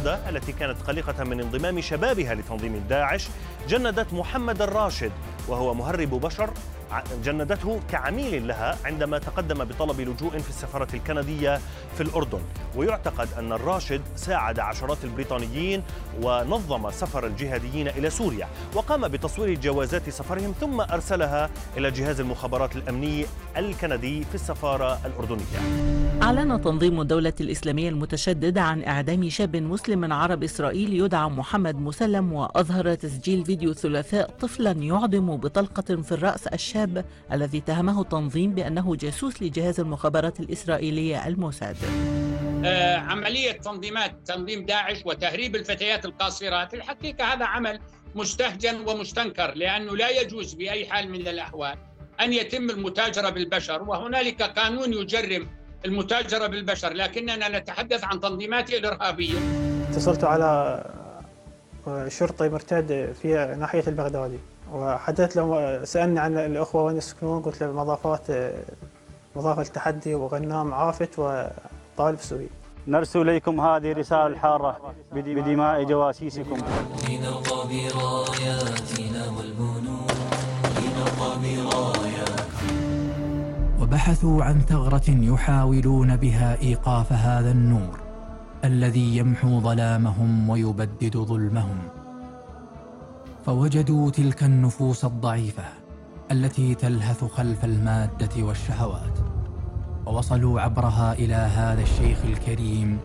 كندا التي كانت قلقة من انضمام شبابها لتنظيم داعش جندت محمد الراشد وهو مهرب بشر جندته كعميل لها عندما تقدم بطلب لجوء في السفارة الكندية في الأردن. ويعتقد أن الراشد ساعد عشرات البريطانيين ونظم سفر الجهاديين إلى سوريا وقام بتصوير جوازات سفرهم ثم أرسلها إلى جهاز المخابرات الأمني الكندي في السفارة الأردنية. أعلن تنظيم الدولة الإسلامية المتشدد عن إعدام شاب مسلم عرب إسرائيلي يدعى محمد مسلم وأظهر تسجيل فيديو الثلاثاء طفلا يعدم بطلقة في الرأس الشاب الذي اتهمه التنظيم بأنه جاسوس لجهاز المخابرات الإسرائيلية الموساد. آه، عملية تنظيمات تنظيم داعش وتهريب الفتيات القاصرات الحقيقة هذا عمل مستهجن ومستنكر لأنه لا يجوز بأي حال من الأحوال أن يتم المتاجرة بالبشر وهنالك قانون يجرم المتاجرة بالبشر لكننا نتحدث عن تنظيمات إرهابية. اتصلت على شرطي مرتد في ناحية البغدادي. وحدثت له سألني عن الأخوة وين يسكنون قلت له مضافات مضافة التحدي وغنام عافت وطالب سوري نرسل إليكم هذه الرسالة الحارة بدماء جواسيسكم. لنرضى براياتنا والبنود لنرضى براياتنا وبحثوا عن ثغرة يحاولون بها إيقاف هذا النور الذي يمحو ظلامهم ويبدد ظلمهم. فوجدوا تلك النفوس الضعيفة التي تلهث خلف المادة والشهوات ووصلوا عبرها إلى هذا الشيخ الكريم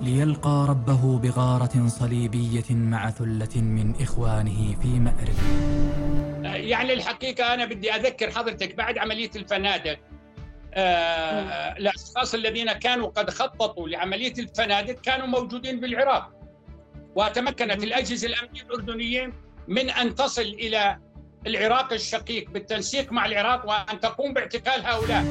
ليلقى ربه بغارة صليبية مع ثلة من إخوانه في مأرب. يعني الحقيقة أنا بدي أذكر حضرتك بعد عملية الفنادق. آه الأشخاص الذين كانوا قد خططوا لعملية الفنادق كانوا موجودين بالعراق. وتمكنت الأجهزة الأمنية الأردنية من أن تصل إلى العراق الشقيق بالتنسيق مع العراق وأن تقوم باعتقال هؤلاء.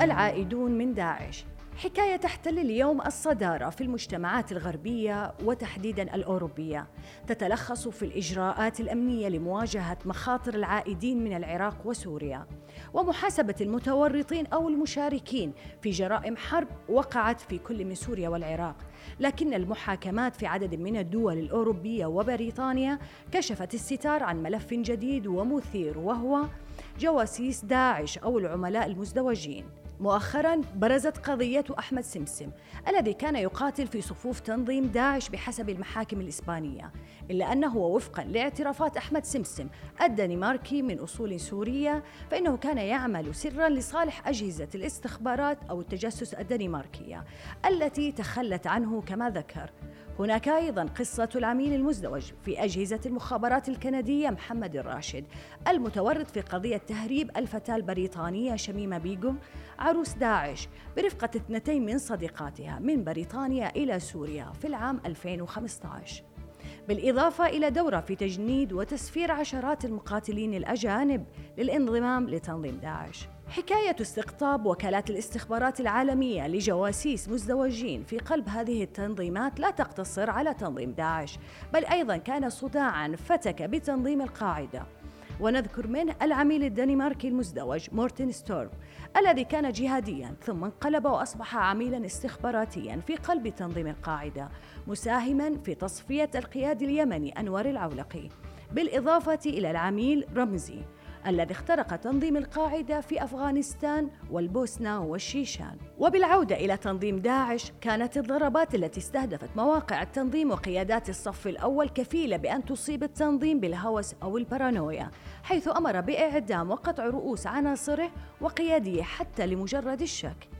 العائدون من داعش. حكاية تحتل اليوم الصدارة في المجتمعات الغربية وتحديدا الأوروبية. تتلخص في الإجراءات الأمنية لمواجهة مخاطر العائدين من العراق وسوريا. ومحاسبة المتورطين أو المشاركين في جرائم حرب وقعت في كل من سوريا والعراق. لكن المحاكمات في عدد من الدول الأوروبية وبريطانيا كشفت الستار عن ملف جديد ومثير وهو جواسيس داعش أو العملاء المزدوجين. مؤخرا برزت قضية أحمد سمسم الذي كان يقاتل في صفوف تنظيم داعش بحسب المحاكم الإسبانية إلا أنه وفقا لاعترافات أحمد سمسم الدنماركي من أصول سورية فإنه كان يعمل سرا لصالح أجهزة الاستخبارات أو التجسس الدنماركية التي تخلت عنه كما ذكر. هناك أيضا قصة العميل المزدوج في أجهزة المخابرات الكندية محمد الراشد المتورط في قضية تهريب الفتاة البريطانية شميمة بيغم عروس داعش برفقة اثنتين من صديقاتها من بريطانيا إلى سوريا في العام 2015 بالإضافة إلى دورة في تجنيد وتسفير عشرات المقاتلين الأجانب للانضمام لتنظيم داعش. حكاية استقطاب وكالات الاستخبارات العالمية لجواسيس مزدوجين في قلب هذه التنظيمات لا تقتصر على تنظيم داعش بل أيضا كان صداعا فتك بتنظيم القاعدة. ونذكر منه العميل الدنماركي المزدوج مورتن ستورم الذي كان جهاديا ثم انقلب وأصبح عميلا استخباراتيا في قلب تنظيم القاعدة مساهما في تصفية القيادي اليمني انور العولقي. بالإضافة إلى العميل رمزي الذي اخترق تنظيم القاعدة في أفغانستان والبوسنة والشيشان. وبالعودة إلى تنظيم داعش كانت الضربات التي استهدفت مواقع التنظيم وقيادات الصف الأول كفيلة بأن تصيب التنظيم بالهوس أو البارانويا حيث أمر بإعدام وقطع رؤوس عناصره وقياديه حتى لمجرد الشك.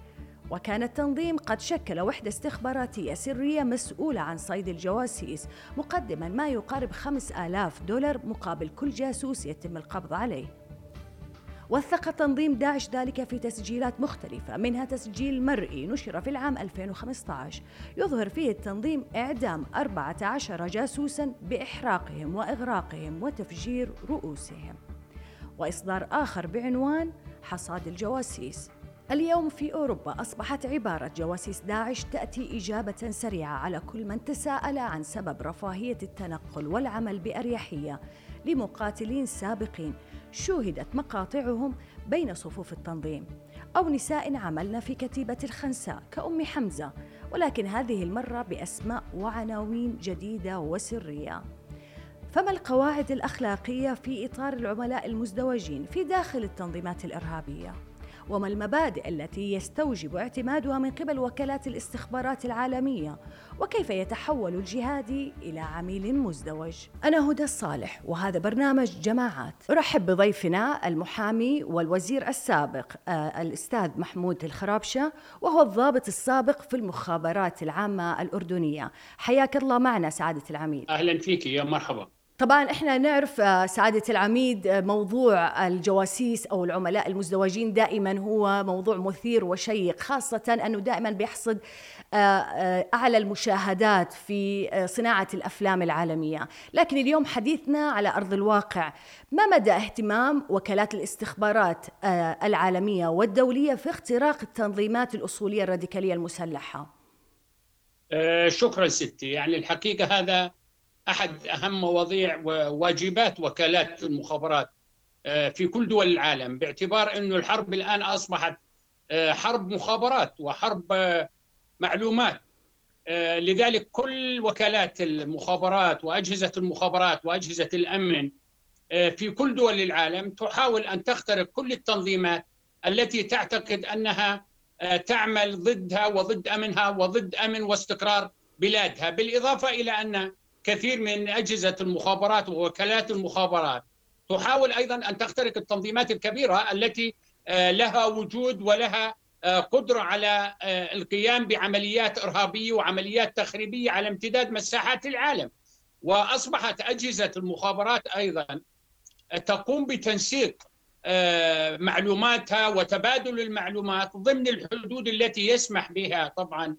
وكان التنظيم قد شكل وحدة استخباراتية سرية مسؤولة عن صيد الجواسيس مقدما ما يقارب خمس آلاف دولار مقابل كل جاسوس يتم القبض عليه. وثق تنظيم داعش ذلك في تسجيلات مختلفة منها تسجيل مرئي نشر في العام 2015 يظهر فيه التنظيم إعدام 14 جاسوسا بإحراقهم وإغراقهم وتفجير رؤوسهم. وإصدار آخر بعنوان حصاد الجواسيس. اليوم في أوروبا أصبحت عبارة جواسيس داعش تأتي إجابة سريعة على كل من تساءل عن سبب رفاهية التنقل والعمل بأريحية لمقاتلين سابقين شوهدت مقاطعهم بين صفوف التنظيم أو نساء عملن في كتيبة الخنساء كأم حمزة ولكن هذه المرة بأسماء وعناوين جديدة وسرية فما القواعد الأخلاقية في إطار العملاء المزدوجين في داخل التنظيمات الإرهابية؟ وما المبادئ التي يستوجب اعتمادها من قبل وكالات الاستخبارات العالمية؟ وكيف يتحول الجهادي إلى عميل مزدوج؟ أنا هدى الصالح وهذا برنامج جماعات. أرحب بضيفنا المحامي والوزير السابق آه الأستاذ محمود الخرابشة وهو الضابط السابق في المخابرات العامة الأردنية. حياك الله معنا سعادة العميد أهلا فيك يا مرحبا. طبعا إحنا نعرف آه، سعادة العميد آه، موضوع الجواسيس أو العملاء المزدوجين دائما هو موضوع مثير وشيق خاصة أنه دائما بيحصد آه، أعلى المشاهدات في صناعة الأفلام العالمية، لكن اليوم حديثنا على أرض الواقع، ما مدى اهتمام وكالات الاستخبارات العالمية والدولية في اختراق التنظيمات الأصولية الراديكالية المسلحة؟ شكرا ستي، يعني الحقيقة هذا أحد أهم مواضيع وواجبات وكالات المخابرات آه، في كل دول العالم باعتبار أنه الحرب الآن أصبحت آه، حرب مخابرات وحرب آه، معلومات. لذلك كل وكالات المخابرات وأجهزة المخابرات وأجهزة الأمن في كل دول العالم تحاول أن تخترق كل التنظيمات التي تعتقد أنها تعمل ضدها وضد أمنها وضد أمن واستقرار بلادها بالإضافة إلى أن كثير من أجهزة المخابرات ووكالات المخابرات. تحاول أيضا أن تخترق التنظيمات الكبيرة التي آه، لها وجود ولها آه، قدرة على آه، القيام بعمليات إرهابية وعمليات تخريبية على امتداد مساحات العالم. وأصبحت أجهزة المخابرات أيضا تقوم بتنسيق معلوماتها وتبادل المعلومات ضمن الحدود التي يسمح بها طبعا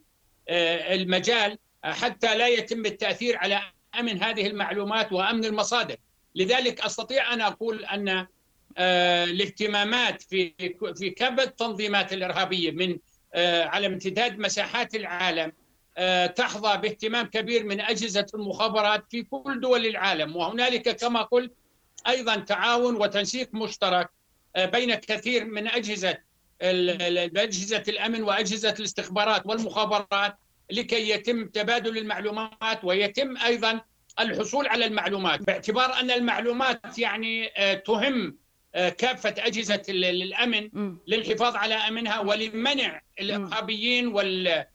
المجال حتى لا يتم التأثير على أمن هذه المعلومات وأمن المصادر. لذلك أستطيع أن أقول أن آه، الاهتمامات في في كافه التنظيمات الإرهابية من آه، على امتداد مساحات العالم آه، تحظى باهتمام كبير من أجهزة المخابرات في كل دول العالم. وهنالك كما قلت أيضا تعاون وتنسيق مشترك بين كثير من أجهزة أجهزة الأمن وأجهزة الاستخبارات والمخابرات لكي يتم تبادل المعلومات ويتم أيضا الحصول على المعلومات باعتبار أن المعلومات يعني آه، تهم آه، كافة أجهزة الامن للحفاظ على أمنها ولمنع الارهابيين وال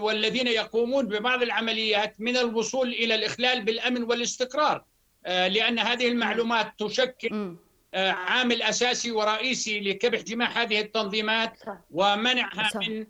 والذين يقومون ببعض العمليات من الوصول إلى الإخلال بالأمن والاستقرار. آه، لأن هذه المعلومات تشكل عامل أساسي ورئيسي لكبح جماح هذه التنظيمات ومنعها من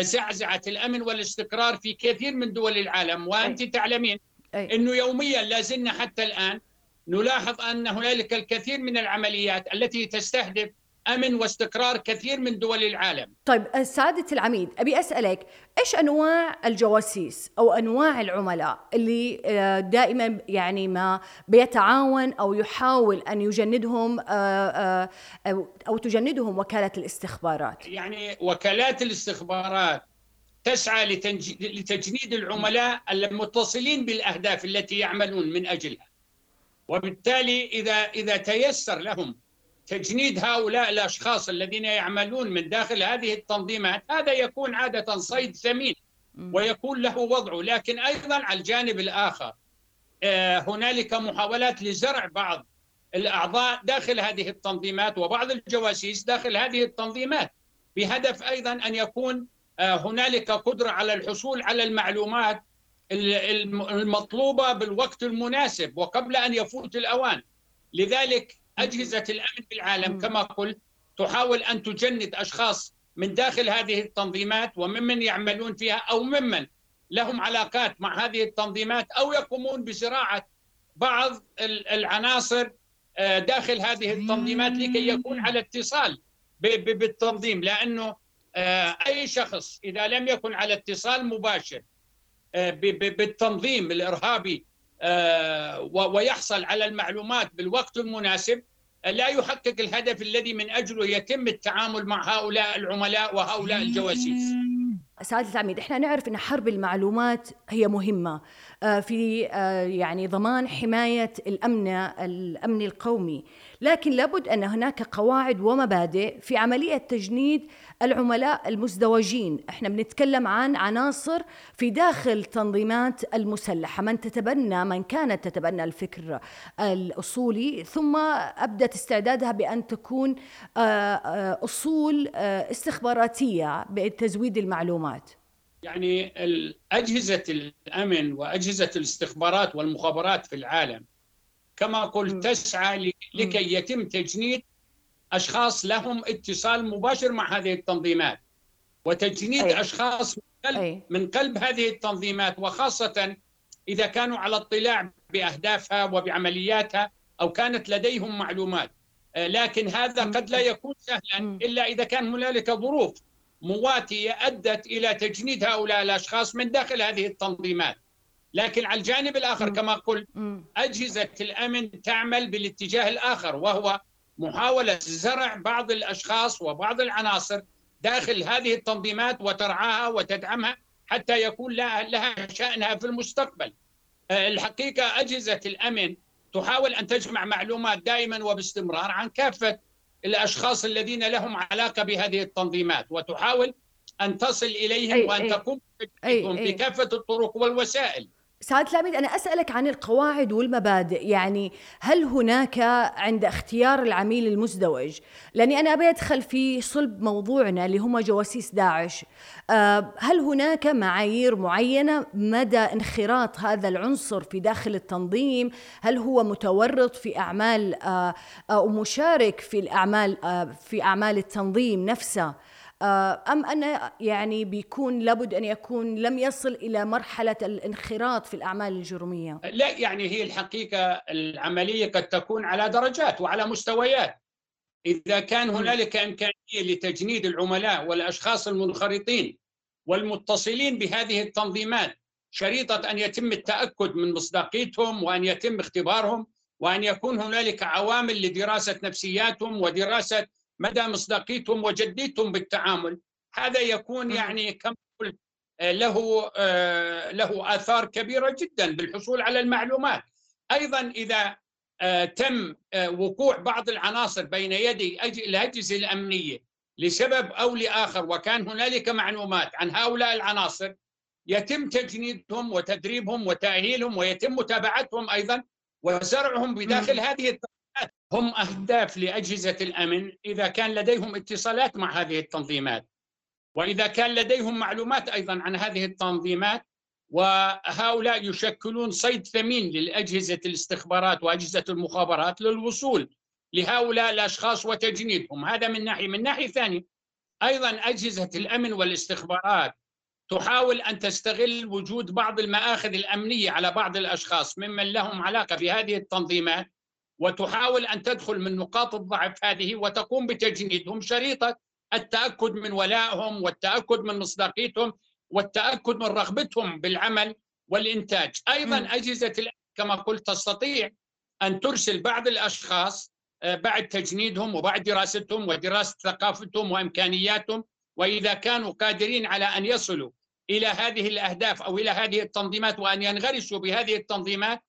زعزعة الأمن والاستقرار في كثير من دول العالم. وأنت تعلمين إنه يوميا لا زلنا حتى الآن نلاحظ أن هنالك الكثير من العمليات التي تستهدف أمن واستقرار كثير من دول العالم. طيب سعاده العميد أبي أسألك إيش أنواع الجواسيس أو أنواع العملاء اللي آه، دائما يعني ما بيتعاون أو يحاول أن يجندهم آه، آه، أو تجندهم وكالة الاستخبارات؟ يعني وكالات الاستخبارات تسعى لتجنيد العملاء المتصلين بالأهداف التي يعملون من أجلها. وبالتالي إذا إذا تيسر لهم تجنيد هؤلاء الأشخاص الذين يعملون من داخل هذه التنظيمات هذا يكون عادة صيد ثمين ويكون له وضعه لكن أيضا على الجانب الآخر آه، هنالك محاولات لزرع بعض الأعضاء داخل هذه التنظيمات وبعض الجواسيس داخل هذه التنظيمات بهدف أيضا أن يكون آه، هنالك قدرة على الحصول على المعلومات المطلوبة بالوقت المناسب وقبل أن يفوت الأوان. لذلك أجهزة الأمن في العالم كما قلت تحاول أن تجند أشخاص من داخل هذه التنظيمات وممن يعملون فيها أو ممن لهم علاقات مع هذه التنظيمات أو يقومون بزراعة بعض العناصر آه، داخل هذه التنظيمات لكي يكون على اتصال بالتنظيم لأنه آه، أي شخص إذا لم يكن على اتصال مباشر آه، بالتنظيم الإرهابي ويحصل على المعلومات بالوقت المناسب لا يحقق الهدف الذي من أجله يتم التعامل مع هؤلاء العملاء وهؤلاء الجواسيس. سعادة العميد إحنا نعرف إن حرب المعلومات هي مهمة. آه، في آه، يعني ضمان حماية الأمن الأمن القومي. لكن لابد أن هناك قواعد ومبادئ في عملية تجنيد العملاء المزدوجين. إحنا بنتكلم عن عناصر في داخل تنظيمات المسلحة. من تتبنى من كانت تتبنى الفكر الأصولي ثم أبدت استعدادها بأن تكون آه، أصول استخباراتية بتزويد المعلومات. يعني أجهزة الأمن وأجهزة الاستخبارات والمخابرات في العالم كما قلت تسعى لكي يتم تجنيد أشخاص لهم اتصال مباشر مع هذه التنظيمات. وتجنيد أي. أشخاص من قلب, من قلب هذه التنظيمات وخاصة إذا كانوا على اطلاع بأهدافها وبعملياتها أو كانت لديهم معلومات. آه، لكن هذا قد لا يكون سهلا إلا إذا كان هنالك ظروف مواتية أدت إلى تجنيد هؤلاء الأشخاص من داخل هذه التنظيمات. لكن على الجانب الآخر كما قلت أجهزة الأمن تعمل بالاتجاه الآخر وهو محاولة زرع بعض الأشخاص وبعض العناصر داخل هذه التنظيمات وترعاها وتدعمها حتى يكون لها, لها شأنها في المستقبل. آه، الحقيقة أجهزة الأمن تحاول أن تجمع معلومات دائما وباستمرار عن كافة الأشخاص الذين لهم علاقة بهذه التنظيمات وتحاول أن تصل إليهم أي وأن أي تقوم بكافة الطرق والوسائل. سعادة العميد أنا أسألك عن القواعد والمبادئ. يعني هل هناك عند اختيار العميل المزدوج؟ لأني أنا أبي أدخل في صلب موضوعنا اللي هم جواسيس داعش. آه، هل هناك معايير معينة مدى انخراط هذا العنصر في داخل التنظيم؟ هل هو متورط في أعمال آه، أو مشارك في الأعمال آه، في أعمال التنظيم نفسه؟ آه، أم أن يعني بيكون لابد أن يكون لم يصل إلى مرحلة الانخراط في الأعمال الجرمية؟ لا يعني هي الحقيقة العملية قد تكون على درجات وعلى مستويات. إذا كان هنالك إمكانية لتجنيد العملاء والأشخاص المنخرطين والمتصلين بهذه التنظيمات شريطة أن يتم التأكد من مصداقيتهم وأن يتم اختبارهم وأن يكون هنالك عوامل لدراسة نفسياتهم ودراسة مدى مصداقيتهم وجديتهم بالتعامل هذا يكون يعني كما قلت آه، له آه، له آثار كبيرة جدا بالحصول على المعلومات. أيضا إذا آه، تم وقوع بعض العناصر بين يدي الأجهزة الأمنية لسبب أو لآخر وكان هنالك معلومات عن هؤلاء العناصر يتم تجنيدهم وتدريبهم وتأهيلهم ويتم متابعتهم أيضا وزرعهم بداخل هذه هم أهداف لأجهزة الأمن إذا كان لديهم اتصالات مع هذه التنظيمات. وإذا كان لديهم معلومات أيضا عن هذه التنظيمات وهؤلاء يشكلون صيد ثمين للأجهزة الاستخبارات وأجهزة المخابرات للوصول لهؤلاء الأشخاص وتجنيدهم. هذا من ناحية. من ناحية ثانية أيضا أجهزة الأمن والاستخبارات تحاول أن تستغل وجود بعض المآخذ الأمنية على بعض الأشخاص ممن لهم علاقة بهذه التنظيمات وتحاول أن تدخل من نقاط الضعف هذه وتقوم بتجنيدهم. شريطة التأكد من ولائهم والتأكد من مصداقيتهم والتأكد من رغبتهم بالعمل والإنتاج. أيضا أجهزة كما قلت تستطيع أن ترسل بعض الأشخاص آه، بعد تجنيدهم وبعد دراستهم ودراسة ثقافتهم وإمكانياتهم. وإذا كانوا قادرين على أن يصلوا إلى هذه الأهداف أو إلى هذه التنظيمات وأن ينغرسوا بهذه التنظيمات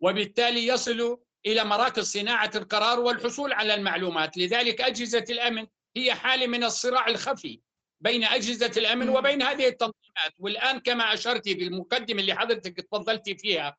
وبالتالي يصلوا إلى مراكز صناعة القرار والحصول على المعلومات، لذلك أجهزة الأمن هي حالة من الصراع الخفي بين أجهزة الأمن وبين هذه التنظيمات، والآن كما أشرت بالمقدمه اللي حضرتك تفضلتي فيها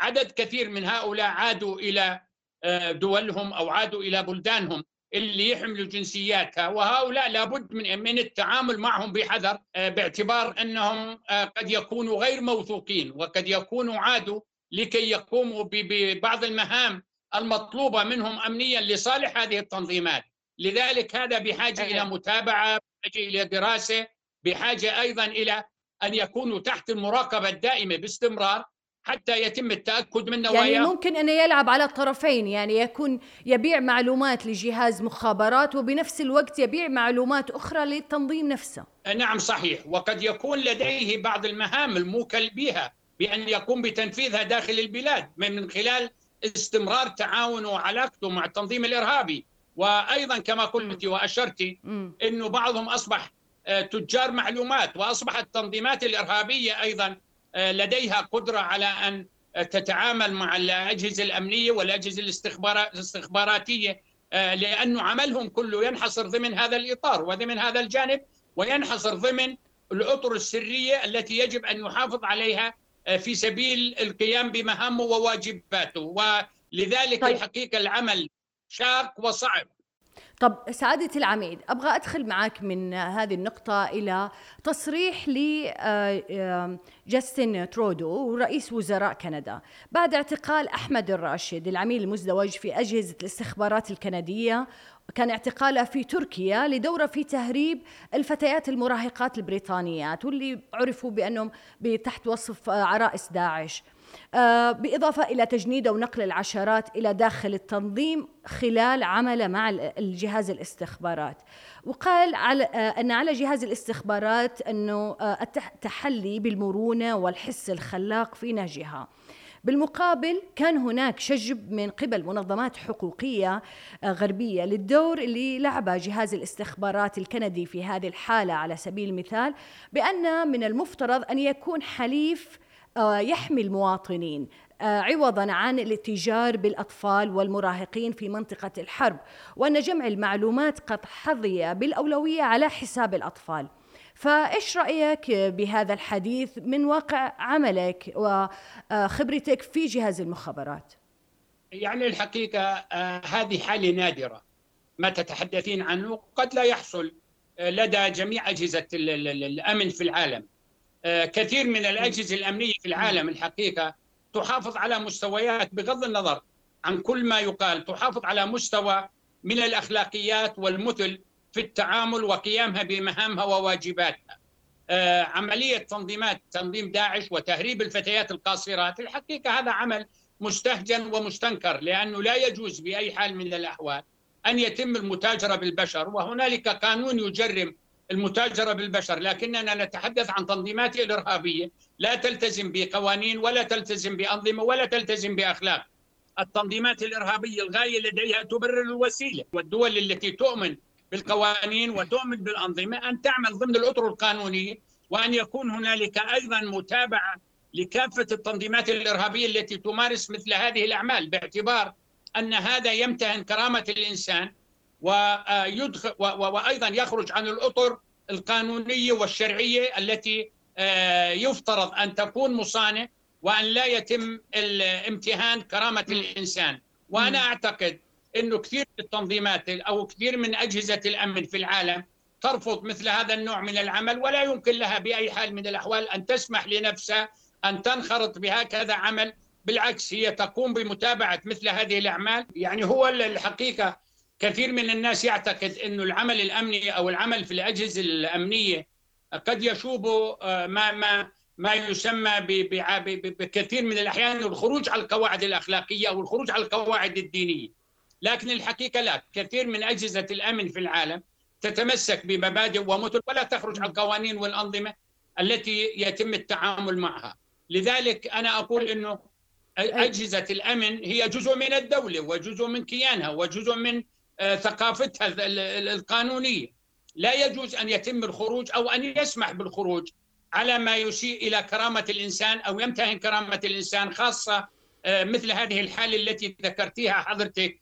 عدد كثير من هؤلاء عادوا إلى آه، دولهم أو عادوا إلى بلدانهم اللي يحملوا جنسياتها. وهؤلاء لابد من من التعامل معهم بحذر آه، باعتبار أنهم آه، قد يكونوا غير موثوقين وقد يكونوا عادوا لكي يقوموا ببعض المهام المطلوبة منهم أمنيا لصالح هذه التنظيمات. لذلك هذا بحاجة إلى متابعة بحاجة إلى دراسة بحاجة أيضا إلى أن يكونوا تحت المراقبة الدائمة باستمرار حتى يتم التأكد من نوايا يعني ممكن أن يلعب على الطرفين يعني يكون يبيع معلومات لجهاز مخابرات وبنفس الوقت يبيع معلومات أخرى للتنظيم نفسه. نعم صحيح. وقد يكون لديه بعض المهام الموكل بها. بأن يقوم بتنفيذها داخل البلاد من خلال استمرار تعاونه وعلاقته مع التنظيم الإرهابي. وأيضا كما قلت وأشرت أنه بعضهم أصبح تجار معلومات وأصبحت التنظيمات الإرهابية أيضا لديها قدرة على أن تتعامل مع الأجهزة الأمنية والأجهزة الاستخباراتية لأنه عملهم كله ينحصر ضمن هذا الإطار وضمن هذا الجانب وينحصر ضمن الأطر السرية التي يجب أن يحافظ عليها في سبيل القيام بمهامه وواجباته. ولذلك طيب. الحقيقة العمل شاق وصعب. طب سعادة العميد أبغى أدخل معك من هذه النقطة إلى تصريح لجاستن آه، ترودو رئيس وزراء كندا. بعد اعتقال أحمد الراشد العميل المزدوج في أجهزة الاستخبارات الكندية كان اعتقاله في تركيا لدورة في تهريب الفتيات المراهقات البريطانيات واللي عرفوا بأنهم تحت وصف عرائس داعش. آه، بالإضافة إلى تجنيد ونقل العشرات إلى داخل التنظيم خلال عمله مع الجهاز الاستخبارات وقال على آه، أن على جهاز الاستخبارات أنه آه، التحلي بالمرونة والحس الخلاق في نهجها بالمقابل كان هناك شجب من قبل منظمات حقوقية غربية للدور اللي لعبه جهاز الاستخبارات الكندي في هذه الحالة على سبيل المثال بأن من المفترض أن يكون حليف آه، يحمي المواطنين آه، عوضا عن الاتجار بالأطفال والمراهقين في منطقة الحرب وأن جمع المعلومات قد حظي بالأولوية على حساب الأطفال. فإيش رأيك بهذا الحديث من واقع عملك وخبرتك في جهاز المخابرات؟ يعني الحقيقة آه، هذه حالة نادرة. ما تتحدثين عنه قد لا يحصل لدى جميع أجهزة الأمن في العالم. آه، كثير من الأجهزة الأمنية في العالم الحقيقة تحافظ على مستويات بغض النظر عن كل ما يقال تحافظ على مستوى من الأخلاقيات والمثل في التعامل وقيامها بمهامها وواجباتها. آه، عملية تنظيمات تنظيم داعش وتهريب الفتيات القاصرات الحقيقة هذا عمل مستهجن ومستنكر لأنه لا يجوز بأي حال من الأحوال أن يتم المتاجرة بالبشر وهنالك قانون يجرم المتاجرة بالبشر لكننا نتحدث عن تنظيمات الإرهابية لا تلتزم بقوانين ولا تلتزم بأنظمة ولا تلتزم بأخلاق التنظيمات الإرهابية الغاية لديها تبرر الوسيلة والدول التي تؤمن بالقوانين وتؤمن بالأنظمة أن تعمل ضمن الأطر القانونية وأن يكون هنالك أيضا متابعة لكافة التنظيمات الإرهابية التي تمارس مثل هذه الأعمال باعتبار أن هذا يمتهن كرامة الإنسان ويدخل وأيضا يخرج عن الأطر القانونية والشرعية التي آه، يفترض أن تكون مصانع وأن لا يتم الامتهان كرامة الإنسان. وأنا أعتقد إنه كثير من التنظيمات أو كثير من أجهزة الأمن في العالم ترفض مثل هذا النوع من العمل ولا يمكن لها بأي حال من الأحوال أن تسمح لنفسها أن تنخرط بهكذا عمل بالعكس هي تقوم بمتابعة مثل هذه الأعمال يعني هو الحقيقة كثير من الناس يعتقد إنه العمل الأمني أو العمل في الأجهزة الأمنية قد يشوب آه، ما ما ما يسمى بكثير من الأحيان الخروج على القواعد الأخلاقية أو الخروج على القواعد الدينية. لكن الحقيقة لا، كثير من أجهزة الأمن في العالم تتمسك بمبادئ ومثل ولا تخرج عن القوانين والأنظمة التي يتم التعامل معها. لذلك أنا أقول إنه أجهزة الأمن هي جزء من الدولة وجزء من كيانها وجزء من آه، ثقافتها القانونية لا يجوز أن يتم الخروج أو أن يسمح بالخروج على ما يشير إلى كرامة الإنسان أو يمتهن كرامة الإنسان خاصة آه، مثل هذه الحالة التي ذكرتيها حضرتك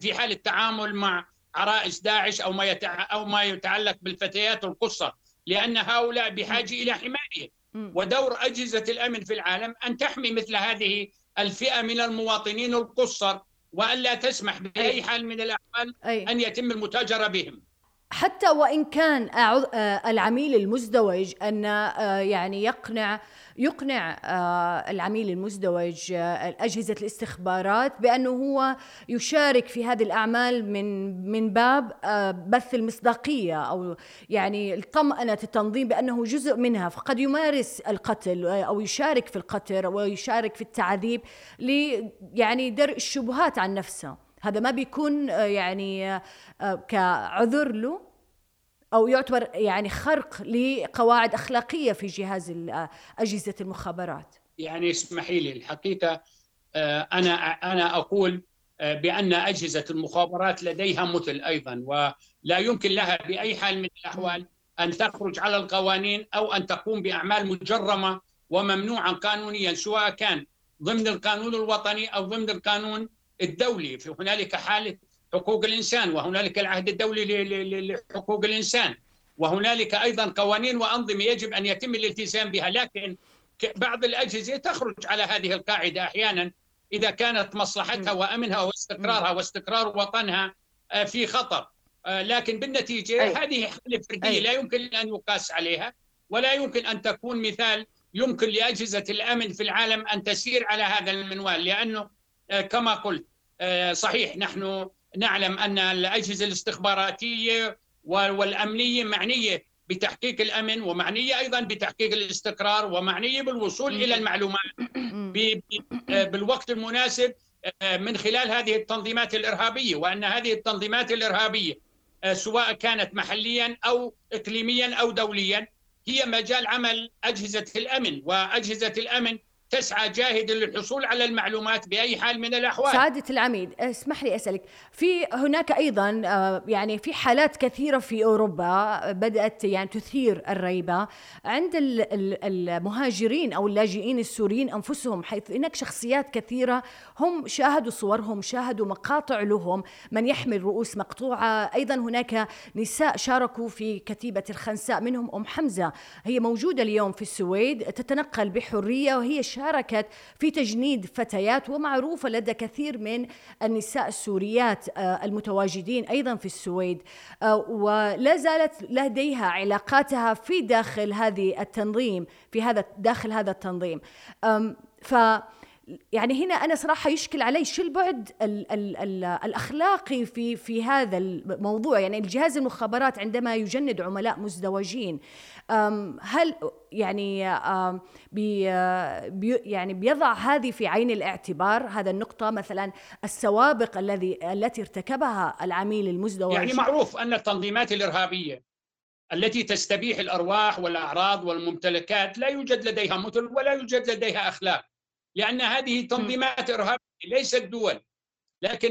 في حال التعامل مع عرائس داعش أو ما أو ما يتعلق بالفتيات القصر لأن هؤلاء بحاجة إلى حماية. ودور أجهزة الأمن في العالم أن تحمي مثل هذه الفئة من المواطنين القصر وأن لا تسمح بأي حال من الأحوال أن يتم المتاجرة بهم. حتى وإن كان آه، العميل المزدوج أن آه، يعني يقنع يقنع آه، العميل المزدوج أجهزة الاستخبارات بأنه هو يشارك في هذه الأعمال من من باب بث المصداقية أو يعني الطمأنة التنظيم بأنه جزء منها. فقد يمارس القتل أو يشارك في القتل ويشارك في التعذيب لي يعني درء الشبهات عن نفسه. هذا ما بيكون آه، يعني آه، كعذر له أو يعتبر يعني خرق لقواعد أخلاقية في جهاز آه، أجهزة المخابرات. يعني اسمحي لي الحقيقة أنا أنا أقول بأن أجهزة المخابرات لديها مثل أيضا ولا يمكن لها بأي حال من الأحوال أن تخرج على القوانين أو أن تقوم بأعمال مجرمة وممنوعه قانونيا سواء كان ضمن القانون الوطني أو ضمن القانون الدولي هنالك حالة حقوق الإنسان وهنالك العهد الدولي لحقوق الإنسان وهنالك أيضا قوانين وأنظمة يجب أن يتم الالتزام بها. لكن بعض الأجهزة تخرج على هذه القاعدة أحيانا إذا كانت مصلحتها وأمنها واستقرارها واستقرار وطنها آه، في خطر. آه، لكن بالنتيجة أي. هذه حالة فردية لا يمكن أن يقاس عليها ولا يمكن أن تكون مثال يمكن لأجهزة الأمن في العالم أن تسير على هذا المنوال لأنه آه، كما قلت صحيح نحن نعلم أن الأجهزة الاستخباراتية والأمنية معنية بتحقيق الأمن ومعنية أيضا بتحقيق الاستقرار ومعنية بالوصول إلى المعلومات. بالوقت المناسب آه، من خلال هذه التنظيمات الإرهابية. وأن هذه التنظيمات الإرهابية آه، سواء كانت محليا أو اقليميا أو دوليا هي مجال عمل أجهزة الأمن. وأجهزة الأمن تسعى جاهدا للحصول على المعلومات بأي حال من الأحوال. سعاده العميد اسمح لي أسألك، في هناك أيضا آه، يعني في حالات كثيرة في أوروبا بدأت يعني تثير الريبة. عند المهاجرين أو اللاجئين السوريين أنفسهم حيث هناك شخصيات كثيرة هم شاهدوا صورهم، شاهدوا مقاطع لهم، من يحمل رؤوس مقطوعة، أيضا هناك نساء شاركوا في كتيبة الخنساء منهم أم حمزة، هي موجودة اليوم في السويد تتنقل بحرية وهي شاركت في تجنيد فتيات ومعروفة لدى كثير من النساء السوريات آه، المتواجدين أيضا في السويد آه، ولا زالت لديها علاقاتها في داخل هذه التنظيم في هذا داخل هذا التنظيم. ف يعني هنا أنا صراحة يشكل علي شو البعد ال ال ال الأخلاقي في في هذا الموضوع. يعني الجهاز المخابرات عندما يجند عملاء مزدوجين هل يعني بي يعني بيضع هذه في عين الاعتبار هذا النقطة مثلا السوابق الذي التي ارتكبها العميل المزدوج؟ يعني معروف أن التنظيمات الإرهابية التي تستبيح الأرواح والأعراض والممتلكات لا يوجد لديها مثل ولا يوجد لديها أخلاق. لأن هذه تنظيمات إرهابية ليست دول لكن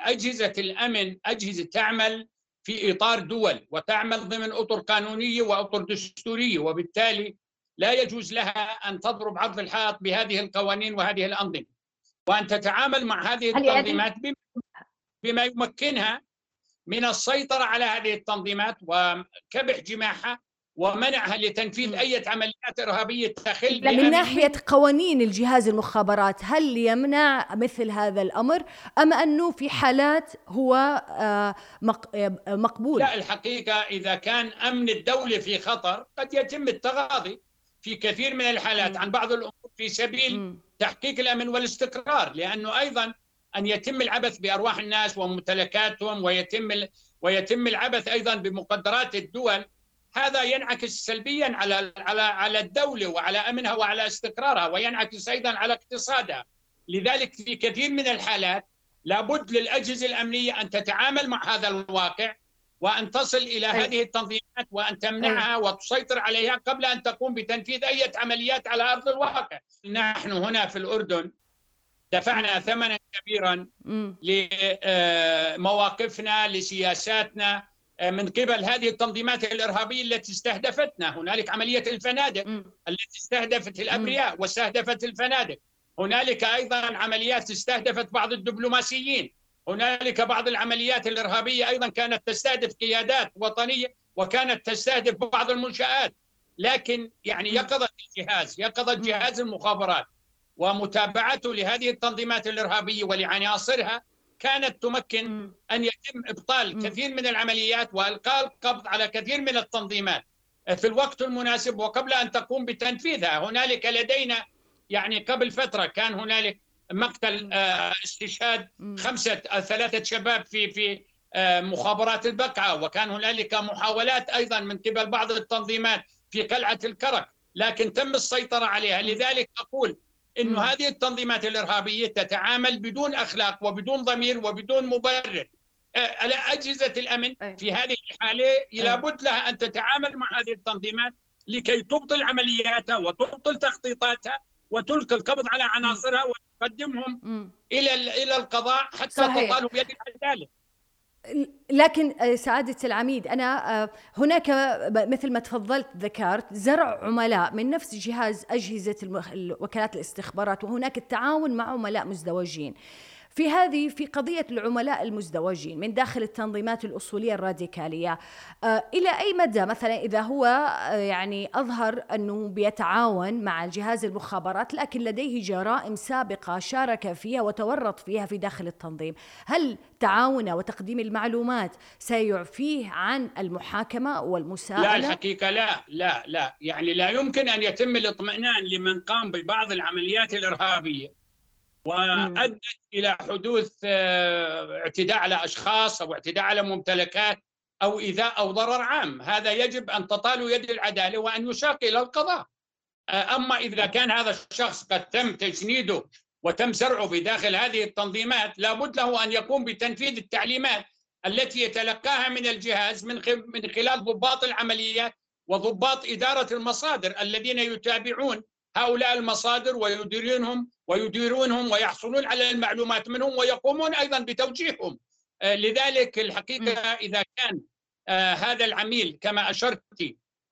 أجهزة الأمن أجهزة تعمل في إطار دول وتعمل ضمن أطر قانونية وأطر دستورية وبالتالي لا يجوز لها أن تضرب عرض الحائط بهذه القوانين وهذه الأنظمة. وأن تتعامل مع هذه التنظيمات بما يمكنها من السيطرة على هذه التنظيمات وكبح جماحها ومنعها لتنفيذ أي عمليات إرهابية تخل من ناحية قوانين الجهاز المخابرات هل يمنع مثل هذا الأمر أم أنه في حالات هو آه، مقبول؟ لا الحقيقة إذا كان أمن الدولة في خطر قد يتم التغاضي في كثير من الحالات عن بعض الأمور في سبيل تحقيق الأمن والاستقرار لأنه أيضا أن يتم العبث بأرواح الناس وممتلكاتهم ويتم ويتم العبث أيضا بمقدرات الدول هذا ينعكس سلبيا على على على الدولة وعلى أمنها وعلى استقرارها وينعكس أيضا على اقتصادها لذلك في كثير من الحالات لابد للأجهزة الأمنية أن تتعامل مع هذا الواقع وأن تصل إلى. هذه التنظيمات وأن تمنعها. وتسيطر عليها قبل أن تقوم بتنفيذ أي عمليات على أرض الواقع. نحن هنا في الأردن دفعنا ثمنا كبيرا لمواقفنا لسياساتنا آه، من قبل هذه التنظيمات الإرهابية التي استهدفتنا، هنالك عملية الفنادق م. التي استهدفت الأبرياء واستهدفت الفنادق، هنالك أيضا عمليات استهدفت بعض الدبلوماسيين، هنالك بعض العمليات الإرهابية أيضا كانت تستهدف قيادات وطنية وكانت تستهدف بعض المنشآت، لكن يعني يقظة الجهاز، يقظة جهاز المخابرات ومتابعته لهذه التنظيمات الإرهابية ولعناصرها كانت تمكن أن يتم إبطال كثير من العمليات وإلقاء القبض على كثير من التنظيمات. في الوقت المناسب وقبل أن تقوم بتنفيذها هنالك لدينا يعني قبل فترة كان هنالك مقتل آه، استشهاد خمسة آه، ثلاثة شباب في في آه، مخابرات البقعة وكان هنالك محاولات أيضا من قبل بعض التنظيمات في قلعة الكرك لكن تم السيطرة عليها. لذلك أقول إنه هذه التنظيمات الإرهابية تتعامل بدون أخلاق وبدون ضمير وبدون مبرر. أجهزة الأمن في هذه الحالة لابد لها أن تتعامل مع هذه التنظيمات لكي تبطل عملياتها وتبطل تخطيطاتها وتلقي القبض على عناصرها وتقدمهم إلى إلى القضاء حتى تطالب بيد العداله لكن آه، سعادة العميد أنا آه، هناك مثل ما تفضلت ذكرت زرع عملاء من نفس جهاز أجهزة وكالات الاستخبارات وهناك التعاون مع عملاء مزدوجين. في هذه في قضية العملاء المزدوجين من داخل التنظيمات الأصولية الراديكالية آه، إلى أي مدى؟ مثلا إذا هو آه، يعني أظهر أنه بيتعاون مع الجهاز المخابرات لكن لديه جرائم سابقة شارك فيها وتورط فيها في داخل التنظيم. هل تعاونه وتقديم المعلومات سيعفيه عن المحاكمة والمساءلة؟ لا الحقيقة لا لا لا. يعني لا يمكن أن يتم الاطمئنان لمن قام ببعض العمليات الإرهابية. وأدت إلى حدوث آه، اعتداء على أشخاص أو اعتداء على ممتلكات أو إيذاء أو ضرر عام، هذا يجب أن تطال يد العدالة وأن يشاق إلى القضاء. آه، أما إذا كان هذا الشخص قد تم تجنيده وتم زرعه في داخل هذه التنظيمات لابد له أن يقوم بتنفيذ التعليمات التي يتلقاها من الجهاز من من خلال ضباط العمليات وضباط إدارة المصادر الذين يتابعون هؤلاء المصادر ويديرونهم ويديرونهم ويحصلون على المعلومات منهم ويقومون أيضا بتوجيههم. آه، لذلك الحقيقة إذا كان آه، هذا العميل كما أشرت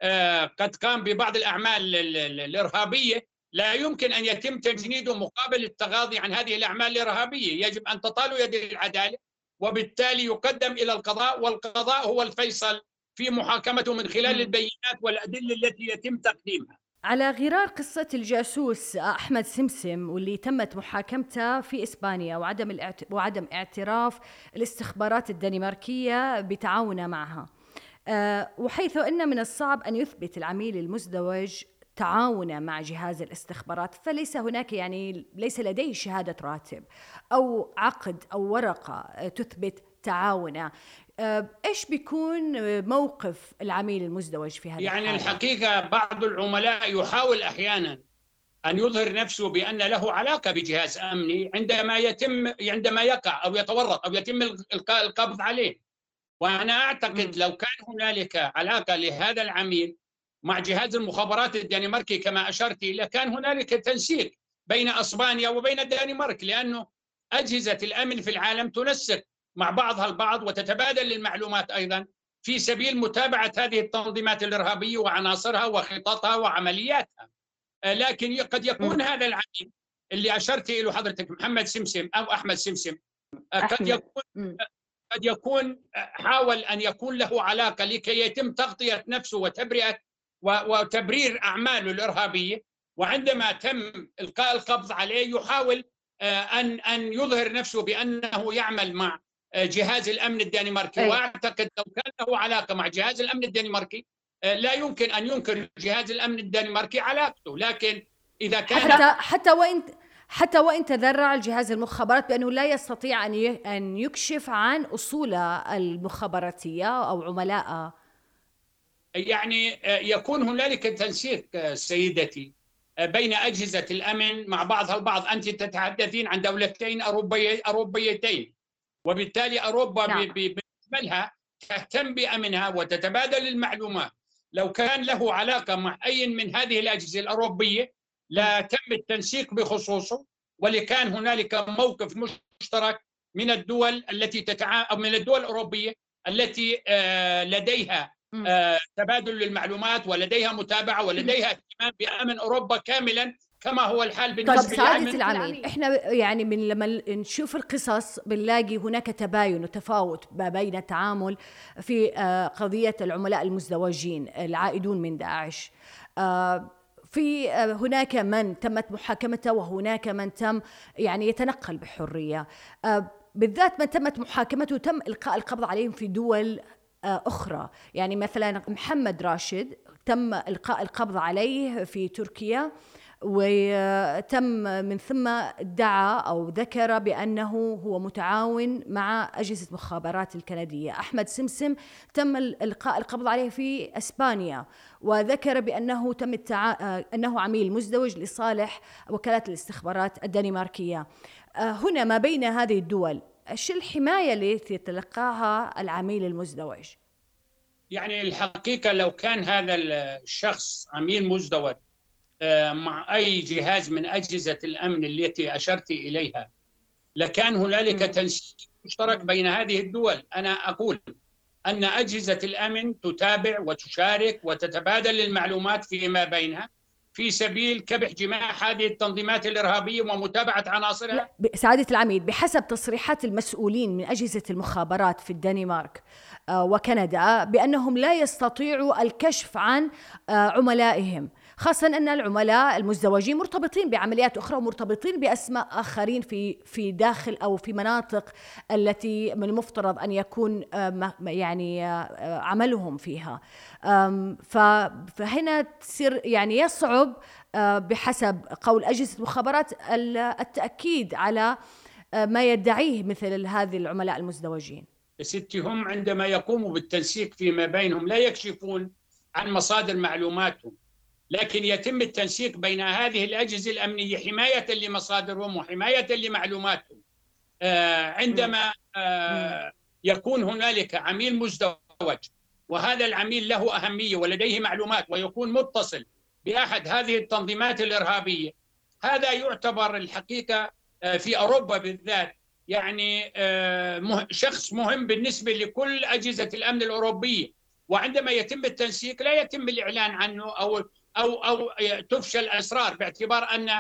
آه، قد قام ببعض الأعمال الإرهابية لا يمكن أن يتم تجنيده مقابل التغاضي عن هذه الأعمال الإرهابية، يجب أن تطال يد العدالة وبالتالي يقدم إلى القضاء والقضاء هو الفيصل في محاكمته من خلال البينات والأدلة التي يتم تقديمها. على غرار قصة الجاسوس أحمد سمسم واللي تمت محاكمته في إسبانيا وعدم وعدم اعتراف الاستخبارات الدنماركية بتعاونه معها. أه وحيث أن من الصعب أن يثبت العميل المزدوج تعاونه مع جهاز الاستخبارات فليس هناك يعني ليس لديه شهادة راتب أو عقد أو ورقة تثبت تعاونه. إيش بيكون موقف العميل المزدوج في هذا يعني الحالة؟ الحقيقة بعض العملاء يحاول أحيانا أن يظهر نفسه بأن له علاقة بجهاز أمني عندما يتم عندما يقع أو يتورط أو يتم القاء القبض عليه وأنا أعتقد لو كان هنالك علاقة لهذا العميل مع جهاز المخابرات الدنماركي كما أشرت إلى كان هنالك تنسيق بين أسبانيا وبين الدنمارك لأنه أجهزة الأمن في العالم تنسق مع بعضها البعض وتتبادل المعلومات أيضا في سبيل متابعة هذه التنظيمات الإرهابية وعناصرها وخططها وعملياتها. آه، لكن قد يكون هذا العميل اللي أشرت اليه حضرتك محمد سمسم أو أحمد سمسم آه، قد يكون قد يكون حاول أن يكون له علاقة لكي يتم تغطية نفسه وتبرئة وتبرير أعماله الإرهابية. وعندما تم إلقاء القبض عليه يحاول آه، ان أن يظهر نفسه بأنه يعمل مع جهاز الأمن الدنماركي. أي. وأعتقد لو كان له علاقة مع جهاز الأمن الدنماركي آه، لا يمكن أن ينكر جهاز الأمن الدنماركي علاقته. لكن إذا كان حتى حتى وان حتى وإن تذرع الجهاز المخابرات بأنه لا يستطيع أن أن يكشف عن اصوله المخابراتية أو عملائه يعني آه، يكون هنالك تنسيق آه، سيدتي بين أجهزة الأمن مع بعضها البعض. أنت تتحدثين عن دولتين أوروبيتين. وبالتالي أوروبا نعم. بالنسبة لها تهتم بامنها وتتبادل المعلومات. لو كان له علاقة مع أي من هذه الأجهزة الأوروبية لا تم التنسيق بخصوصه ولكان هنالك موقف مشترك من الدول التي تتعامل أو من الدول الأوروبية التي آه، لديها آه، تبادل للمعلومات ولديها متابعة ولديها اهتمام بأمن أوروبا كاملا كما هو الحال بالنسبة طيب سعادة العميل إحنا يعني من لما نشوف القصص بنلاقي هناك تباين وتفاوت ما بين التعامل في آه، قضية العملاء المزدوجين العائدون من داعش. آه، في آه، هناك من تمت محاكمته وهناك من تم يعني يتنقل بحرية. بالذات من تمت محاكمته تم إلقاء القبض عليهم في دول أخرى. يعني مثلا محمد راشد تم إلقاء القبض عليه في تركيا. وتم من ثم ادعى أو ذكر بأنه هو متعاون مع أجهزة المخابرات الكندية، أحمد سمسم تم القاء القبض عليه في إسبانيا وذكر بأنه تم التع... أنه عميل مزدوج لصالح وكالات الاستخبارات الدنماركية. هنا ما بين هذه الدول إيش الحماية التي يتلقاها العميل المزدوج؟ يعني الحقيقة لو كان هذا الشخص عميل مزدوج آه، مع أي جهاز من أجهزة الأمن التي أشرت إليها. لكان هنالك تنسيق مشترك بين هذه الدول. أنا أقول أن أجهزة الأمن تتابع وتشارك وتتبادل المعلومات فيما بينها في سبيل كبح جماح هذه التنظيمات الإرهابية ومتابعة عناصرها. سعادة العميد بحسب تصريحات المسؤولين من أجهزة المخابرات في الدنمارك آه، وكندا بأنهم لا يستطيعوا الكشف عن آه، عملائهم. خاصة أن العملاء المزدوجين مرتبطين بعمليات أخرى ومرتبطين بأسماء آخرين في في داخل أو في مناطق التي من المفترض أن يكون آه، يعني عملهم فيها. فهنا تصير يعني يصعب بحسب قول أجهزة المخابرات التأكيد على ما يدعيه مثل هذه العملاء المزدوجين. ستي هم عندما يقوموا بالتنسيق فيما بينهم لا يكشفون عن مصادر معلوماتهم. لكن يتم التنسيق بين هذه الأجهزة الأمنية حماية لمصادرهم وحماية لمعلوماتهم. آه، عندما آه، يكون هنالك عميل مزدوج وهذا العميل له أهمية ولديه معلومات ويكون متصل بأحد هذه التنظيمات الإرهابية هذا يعتبر الحقيقة آه، في أوروبا بالذات يعني شخص مهم بالنسبة لكل أجهزة الأمن الأوروبية. وعندما يتم التنسيق لا يتم الإعلان عنه أو أو أو تفشى الأسرار باعتبار أن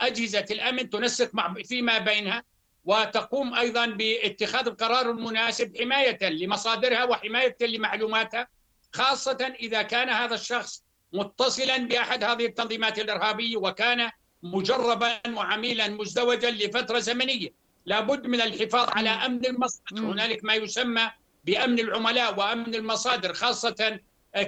أجهزة الأمن تنسق مع فيما بينها وتقوم أيضا باتخاذ القرار المناسب حماية لمصادرها وحماية لمعلوماتها خاصة إذا كان هذا الشخص متصلا بأحد هذه التنظيمات الإرهابية وكان مجربا وعميلا مزدوجا لفترة زمنية. لابد من الحفاظ على أمن المصادر. هنالك ما يسمى بأمن العملاء وأمن المصادر خاصة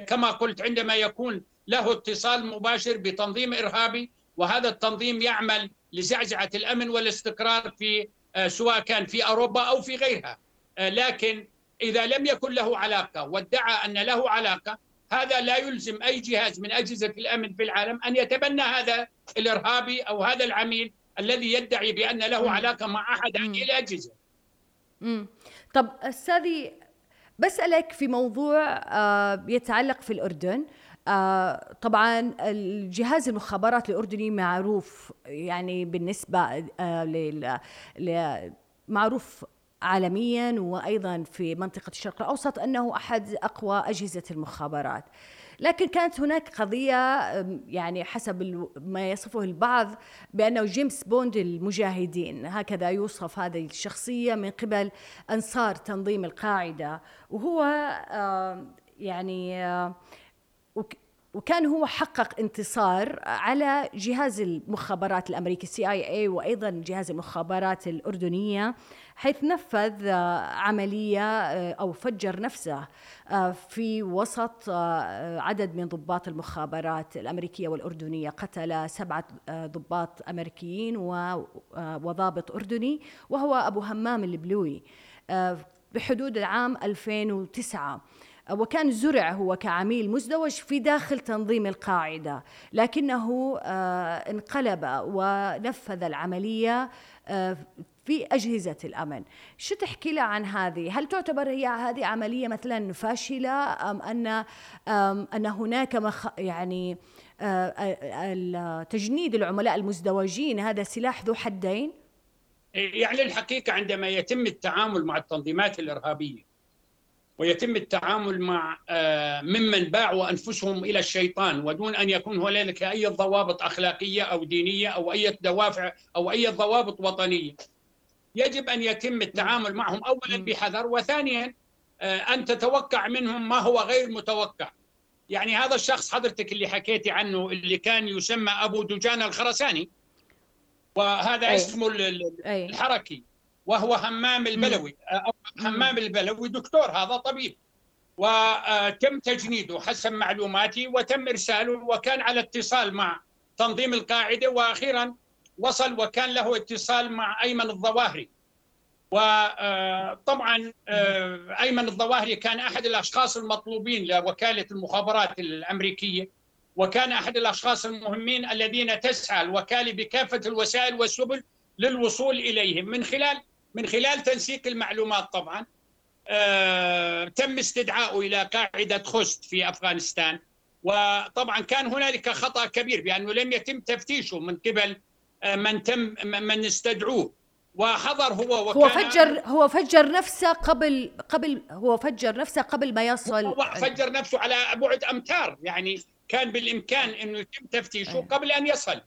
كما قلت عندما يكون له اتصال مباشر بتنظيم إرهابي وهذا التنظيم يعمل لزعزعة الأمن والاستقرار في آه، سواء كان في أوروبا أو في غيرها. آه، لكن إذا لم يكن له علاقة وادعى أن له علاقة هذا لا يلزم أي جهاز من أجهزة الأمن في العالم أن يتبنى هذا الإرهابي أو هذا العميل الذي يدعي بأن له علاقة مع أحد هذه الأجهزة طب أستاذي بسألك في موضوع آه، يتعلق في الأردن. آه، طبعا الجهاز المخابرات الأردني معروف يعني بالنسبة آه، معروف عالميا وأيضا في منطقة الشرق الأوسط أنه أحد أقوى أجهزة المخابرات. لكن كانت هناك قضية يعني حسب ما يصفه البعض بأنه جيمس بوند المجاهدين هكذا يوصف هذه الشخصية من قبل أنصار تنظيم القاعدة. وهو يعني وكان هو حقق انتصار على جهاز المخابرات الأمريكي سي اي اي وأيضا جهاز المخابرات الأردنية حيث نفذ آه، عملية آه، أو فجر نفسه آه، في وسط عدد من ضباط المخابرات الأمريكية والأردنية. قتل سبعة ضباط أمريكيين وضابط أردني وهو أبو همام البلوي بحدود العام 2009 وكان زرع هو كعميل مزدوج في داخل تنظيم القاعدة لكنه آه، انقلب ونفذ العملية آه، في أجهزة الأمن. شو تحكي لها عن هذه؟ هل تعتبر هي هذه عملية مثلا فاشلة أم أن أم أن هناك مخ يعني آه، تجنيد العملاء المزدوجين هذا سلاح ذو حدين؟ يعني الحقيقة عندما يتم التعامل مع التنظيمات الإرهابية ويتم التعامل مع آه، ممن باعوا أنفسهم إلى الشيطان ودون أن يكون هنالك أي ضوابط أخلاقية أو دينية أو أي دوافع أو أي ضوابط وطنية. يجب أن يتم التعامل معهم اولا بحذر وثانيا آه، أن تتوقع منهم ما هو غير متوقع. يعني هذا الشخص حضرتك اللي حكيتي عنه اللي كان يسمى أبو دجان الخرساني وهذا أي. اسمه الحركي وهو همام البلوي أو همام البلوي. دكتور هذا طبيب. وتم تجنيده حسب معلوماتي وتم إرساله وكان على اتصال مع تنظيم القاعدة وأخيرا وصل وكان له اتصال مع أيمن الظواهري. وطبعا أيمن الظواهري كان أحد الأشخاص المطلوبين لوكالة المخابرات الأمريكية وكان أحد الأشخاص المهمين الذين تسعى الوكالة بكافة الوسائل والسبل للوصول إليهم. من خلال من خلال تنسيق المعلومات طبعا آه، تم استدعائه إلى قاعدة خست في أفغانستان. وطبعا كان هنالك خطأ كبير بأنه لم يتم تفتيشه من قبل آه، من تم من استدعوه. وحضر هو هو وكان فجر هو فجر نفسه قبل قبل هو فجر نفسه قبل ما يصل. هو فجر نفسه على بعد أمتار يعني كان بالإمكان إنه يتم تفتيشه. قبل أن يصل.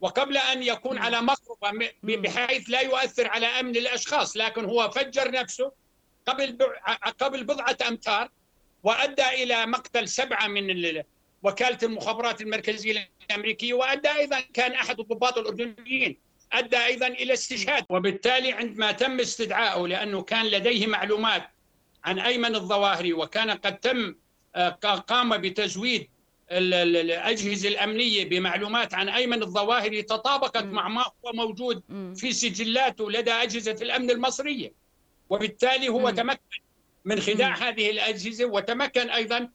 وقبل أن يكون مم. على مقربة م- مم. بحيث لا يؤثر على أمن الأشخاص لكن هو فجر نفسه قبل قبل بضعة أمتار وأدى إلى مقتل سبعة من ال- وكالة المخابرات المركزية الأمريكية وأدى أيضا كان أحد الضباط الأردنيين أدى أيضا إلى استشهاد وبالتالي عندما تم استدعائه لأنه كان لديه معلومات عن أيمن الظواهري وكان قد تم آه، قام بتزويد ال- ال- الأجهزة الأمنية بمعلومات عن أيمن الظواهري تطابقت. مع ما هو موجود. في سجلاته لدى أجهزة الأمن المصرية وبالتالي هو. تمكن من خداع. هذه الأجهزة وتمكن أيضا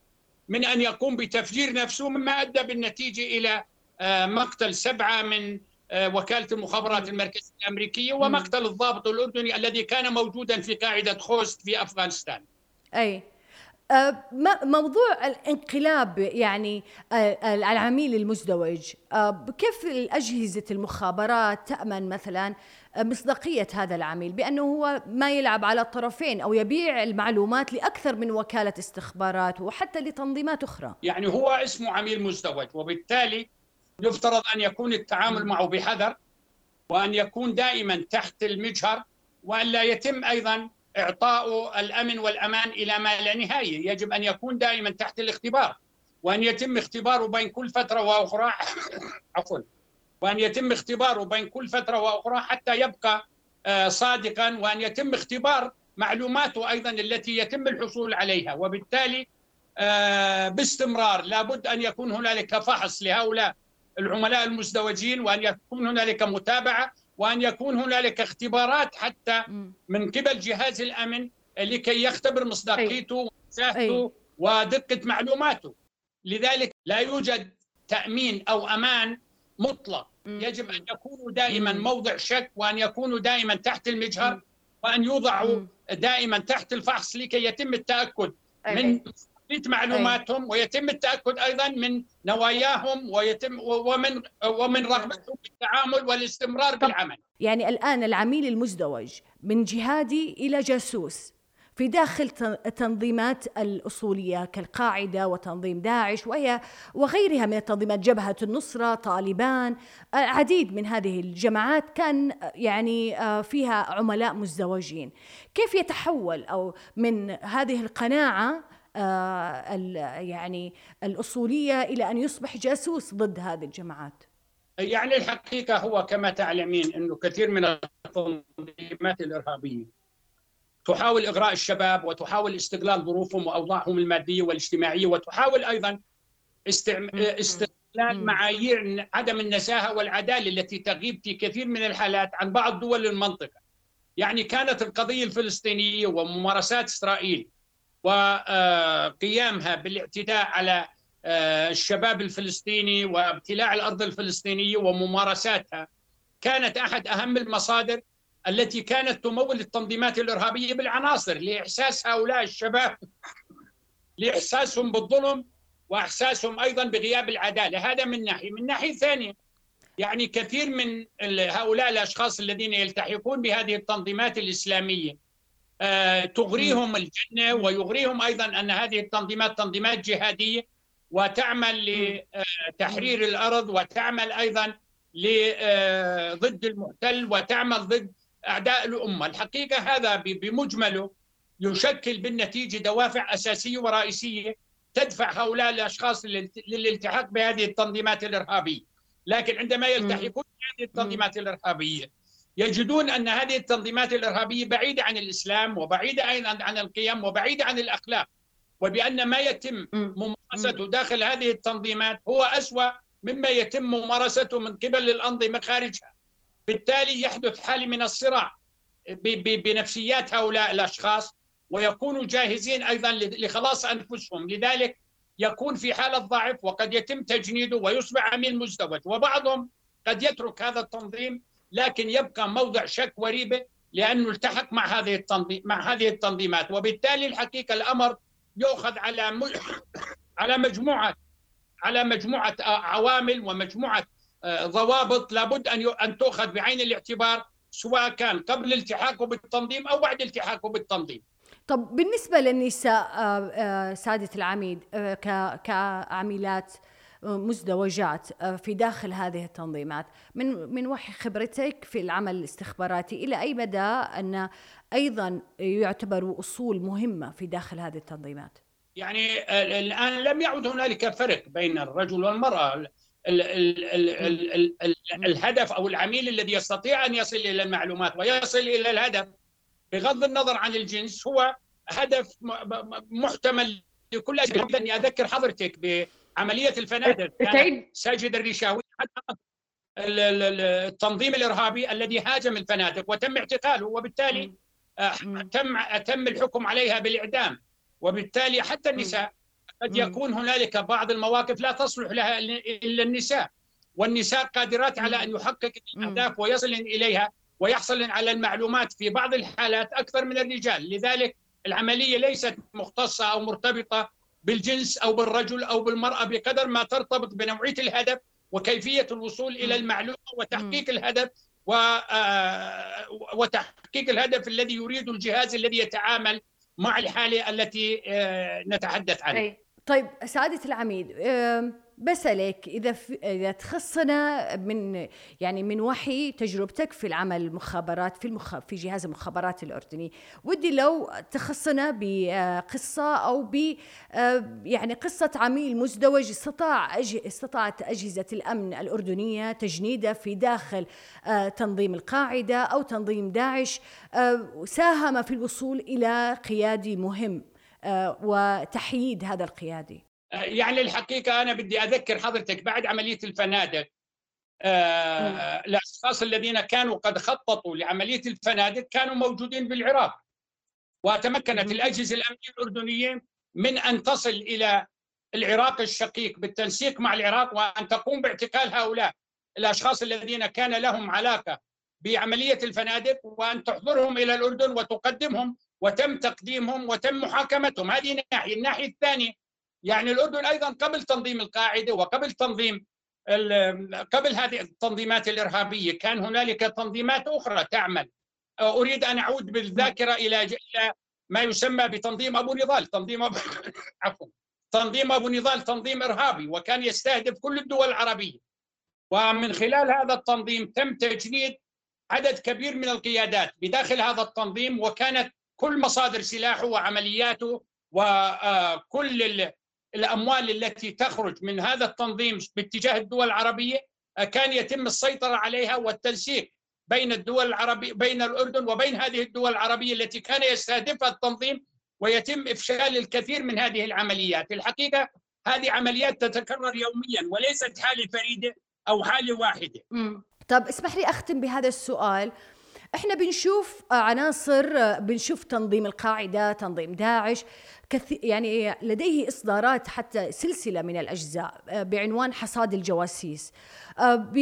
من أن يقوم بتفجير نفسه مما أدى بالنتيجة إلى آه، مقتل سبعة من آه، وكالة المخابرات المركزية الأمريكية ومقتل الضابط الأردني الذي كان موجودا في قاعدة خوست في آه، م- موضوع الانقلاب يعني آه، العميل المزدوج آه، كيف أجهزة المخابرات تأمن مثلا آه، مصداقية هذا العميل بأنه هو ما يلعب على الطرفين أو يبيع المعلومات لأكثر من وكالة استخبارات وحتى لتنظيمات أخرى؟ يعني هو اسمه عميل مزدوج وبالتالي يفترض أن يكون التعامل معه بحذر وأن يكون دائما تحت المجهر وأن لا يتم أيضا اعطاؤه الأمن والأمان إلى ما لا نهاية، يجب أن يكون دائما تحت الاختبار وأن يتم اختباره بين كل فترة وأخرى عفوا وأن يتم اختباره بين كل فترة وأخرى حتى يبقى آه، صادقا وأن يتم اختبار معلوماته أيضا التي يتم الحصول عليها. وبالتالي آه، باستمرار لابد أن يكون هنالك فحص لهؤلاء العملاء المزدوجين وأن يكون هنالك متابعة وأن يكون هنالك اختبارات حتى. من قبل جهاز الأمن لكي يختبر مصداقيته ومساهته أي. ودقة معلوماته لذلك لا يوجد تأمين أو أمان مطلق. يجب أن يكونوا دائما. موضع شك وأن يكونوا دائما تحت المجهر. وأن يوضعوا. دائما تحت الفحص لكي يتم التأكد أي. من تثبيت معلوماتهم ويتم التأكد أيضا من نواياهم ويتم ومن ومن رغبتهم بالتعامل والاستمرار بالعمل. يعني الآن العميل المزدوج من جهادي إلى جاسوس في داخل تن- التنظيمات الأصولية كالقاعدة وتنظيم داعش وهي وغيرها من التنظيمات جبهة النصرة طالبان العديد من هذه الجماعات كان يعني آه، فيها عملاء مزدوجين كيف يتحول أو من هذه القناعة ال- يعني الأصولية إلى أن يصبح جاسوس ضد هذه الجماعات يعني الحقيقة هو كما تعلمين انه كثير من التنظيمات الإرهابية تحاول إغراء الشباب وتحاول استغلال ظروفهم وأوضاعهم المادية والاجتماعية وتحاول أيضا استعم... استغلال. معايير عدم النزاهة والعدالة التي تغيب في كثير من الحالات عن بعض دول المنطقة. يعني كانت القضية الفلسطينية وممارسات إسرائيل وقيامها بالاعتداء على آه، الشباب الفلسطيني وابتلاع الأرض الفلسطينية وممارساتها. كانت أحد أهم المصادر التي كانت تمول التنظيمات الإرهابية بالعناصر لإحساس هؤلاء الشباب لإحساسهم بالظلم وإحساسهم أيضا بغياب العدالة. هذا من ناحية. من ناحية ثانية يعني كثير من هؤلاء الأشخاص الذين يلتحقون بهذه التنظيمات الإسلامية تغريهم الجنة ويغريهم أيضا أن هذه التنظيمات تنظيمات جهادية وتعمل لتحرير الأرض وتعمل أيضا ل- آه، ضد المحتل وتعمل ضد أعداء الأمة، الحقيقة هذا بمجمله يشكل بالنتيجة دوافع أساسية ورئيسية تدفع هؤلاء الأشخاص للالت- للالتحاق بهذه التنظيمات الإرهابية، لكن عندما يلتحقون بهذه التنظيمات الإرهابية يجدون أن هذه التنظيمات الإرهابية بعيدة عن الإسلام وبعيدة أيضا عن القيم وبعيدة عن الأخلاق وبأن ما يتم ممارسته داخل هذه التنظيمات هو أسوأ مما يتم ممارسته من قبل الأنظمة خارجها. بالتالي يحدث حاله من الصراع بنفسيات هؤلاء الأشخاص ويكونوا جاهزين أيضا لخلاص أنفسهم. لذلك يكون في حالة ضعف وقد يتم تجنيده ويصبح عميل مزدوج. وبعضهم قد يترك هذا التنظيم لكن يبقى موضع شك وريبة لأنه التحق مع هذه التنظيم مع هذه التنظيمات وبالتالي الحقيقة الأمر يؤخذ على م... على مجموعة على مجموعة عوامل ومجموعة آه، ضوابط لابد أن. أن تؤخذ بعين الاعتبار سواء كان قبل التحاقه بالتنظيم أو بعد التحاقه بالتنظيم. طب بالنسبة للنساء آه، آه، سادة العميد كعاملات مزدوجات في داخل هذه التنظيمات. من من وحي خبرتك في العمل الاستخباراتي إلى أي مدى أن أيضا يعتبروا أصول مهمة في داخل هذه التنظيمات؟ يعني الآن لم يعد هنالك فرق بين الرجل والمرأة. ال ال ال ال ال الهدف أو العميل الذي يستطيع أن يصل إلى المعلومات ويصل إلى الهدف بغض النظر عن الجنس هو هدف محتمل لكل أجل. اني اذكر حضرتك بعمليه الفنادق ساجد الرشاوي التنظيم الإرهابي الذي هاجم الفنادق وتم اعتقاله وبالتالي تم تم الحكم عليها بالإعدام وبالتالي حتى النساء قد يكون هنالك بعض المواقف لا تصلح لها الا النساء والنساء قادرات على أن يحقق الأهداف ويصل إليها ويحصل على المعلومات في بعض الحالات أكثر من الرجال لذلك العملية ليست مختصة أو مرتبطة بالجنس أو بالرجل أو بالمرأة بقدر ما ترتبط بنوعية الهدف وكيفية الوصول إلى المعلومة وتحقيق الهدف آه، وتحقيق الهدف الذي يريد الجهاز الذي يتعامل مع الحالة التي آه، نتحدث عنها. طيب. سعاده العميد بسألك إذا إذا تخصنا من يعني من وحي تجربتك في العمل المخابرات في المخ... في جهاز المخابرات الأردني. ودي لو تخصنا بقصة أو ب يعني قصة عميل مزدوج استطاع أج... استطاعت أجهزة الأمن الأردنية تجنيده في داخل تنظيم القاعدة أو تنظيم داعش ساهم في الوصول إلى قيادي مهم وتحييد هذا القيادي. يعني الحقيقة أنا بدي أذكر حضرتك بعد عملية الفنادق. آه الأشخاص الذين كانوا قد خططوا لعملية الفنادق كانوا موجودين بالعراق. وتمكنت الأجهزة الأمنية الأردنية من أن تصل إلى العراق الشقيق بالتنسيق مع العراق وأن تقوم باعتقال هؤلاء الأشخاص الذين كان لهم علاقة بعملية الفنادق وأن تحضرهم إلى الأردن وتقدمهم وتم تقديمهم وتم محاكمتهم. هذه ناحية. الناحية الثانية يعني الأردن أيضا قبل تنظيم القاعدة وقبل تنظيم قبل هذه التنظيمات الإرهابية كان هنالك تنظيمات أخرى تعمل. أريد أن أعود بالذاكرة إلى ما يسمى بتنظيم أبو نضال. تنظيم أبو... عفوا. تنظيم أبو نضال تنظيم إرهابي وكان يستهدف كل الدول العربية. ومن خلال هذا التنظيم تم تجنيد عدد كبير من القيادات بداخل هذا التنظيم وكانت كل مصادر سلاحه وعملياته وكل الأموال التي تخرج من هذا التنظيم باتجاه الدول العربية آه، كان يتم السيطرة عليها والتنسيق بين الدول العربية بين الأردن وبين هذه الدول العربية التي كان يستهدفها التنظيم ويتم إفشال الكثير من هذه العمليات، الحقيقة هذه عمليات تتكرر يوميا وليست حالة فريدة أو حالة واحدة. طب اسمح لي أختم بهذا السؤال. إحنا بنشوف عناصر بنشوف تنظيم القاعدة تنظيم داعش. كثير يعني لديه إصدارات حتى سلسلة من الأجزاء آه، بعنوان حصاد الجواسيس. آه،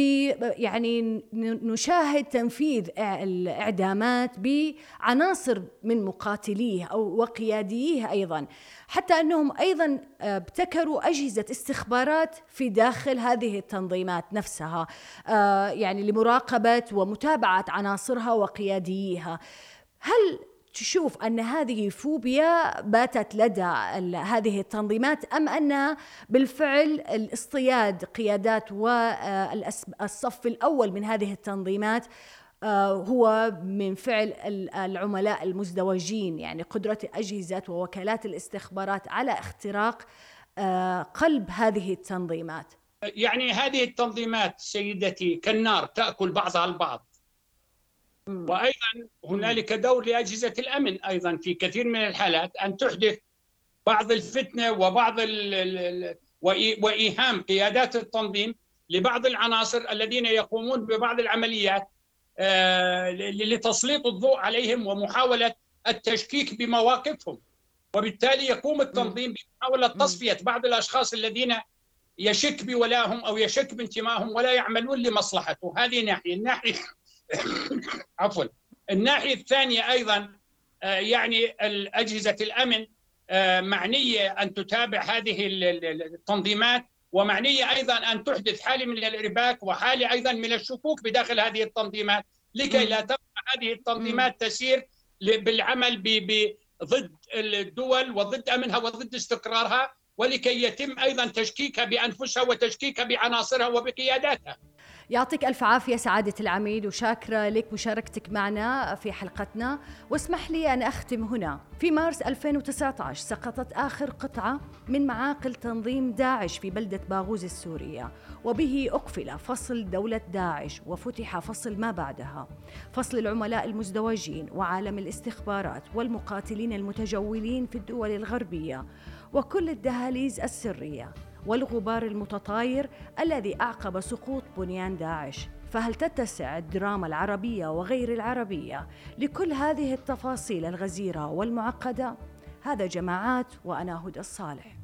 يعني نشاهد تنفيذ الإعدامات بعناصر من مقاتليه أو وقياديه أيضا. حتى أنهم أيضا آه، ابتكروا أجهزة استخبارات في داخل هذه التنظيمات نفسها يعني لمراقبة ومتابعة عناصرها وقياديها هل تشوف أن هذه فوبيا باتت لدى هذه التنظيمات أم انها بالفعل الاصطياد قيادات والصف الأول من هذه التنظيمات آه، هو من فعل العملاء المزدوجين يعني قدرة أجهزة ووكالات الاستخبارات على اختراق آه، قلب هذه التنظيمات. يعني هذه التنظيمات سيدتي كالنار تأكل بعضها البعض. وأيضا هنالك دور لأجهزة الأمن أيضا في كثير من الحالات أن تحدث بعض الفتنة وبعض وإيهام قيادات التنظيم لبعض العناصر الذين يقومون ببعض العمليات آه، لتسليط الضوء عليهم ومحاولة التشكيك بمواقفهم. وبالتالي يقوم التنظيم بمحاولة تصفية بعض الأشخاص الذين يشك بولائهم أو يشك بانتمائهم ولا يعملون لمصلحته. هذه ناحية. الناحية عفوا. الناحية الثانية أيضا آه، يعني اجهزه الأمن آه، معنية أن تتابع هذه التنظيمات ومعنية أيضا أن تحدث حاله من الإرباك وحاله أيضا من الشكوك بداخل هذه التنظيمات. لكي لا تبقى هذه التنظيمات تسير بالعمل ضد الدول وضد أمنها وضد استقرارها ولكي يتم أيضا تشكيكها بأنفسها وتشكيكها بعناصرها وبقياداتها. يعطيك ألف عافية سعادة العميد وشاكرة لك مشاركتك معنا في حلقتنا. واسمح لي أن أختم هنا. في مارس 2019 سقطت آخر قطعة من معاقل تنظيم داعش في بلدة باغوز السورية وبه أقفل فصل دولة داعش وفتح فصل ما بعدها. فصل العملاء المزدوجين وعالم الاستخبارات والمقاتلين المتجولين في الدول الغربية وكل الدهاليز السرية. والغبار المتطاير الذي أعقب سقوط بنيان داعش فهل تتسع الدراما العربية وغير العربية لكل هذه التفاصيل الغزيرة والمعقدة؟ هذا جماعات وأنا هدى الصالح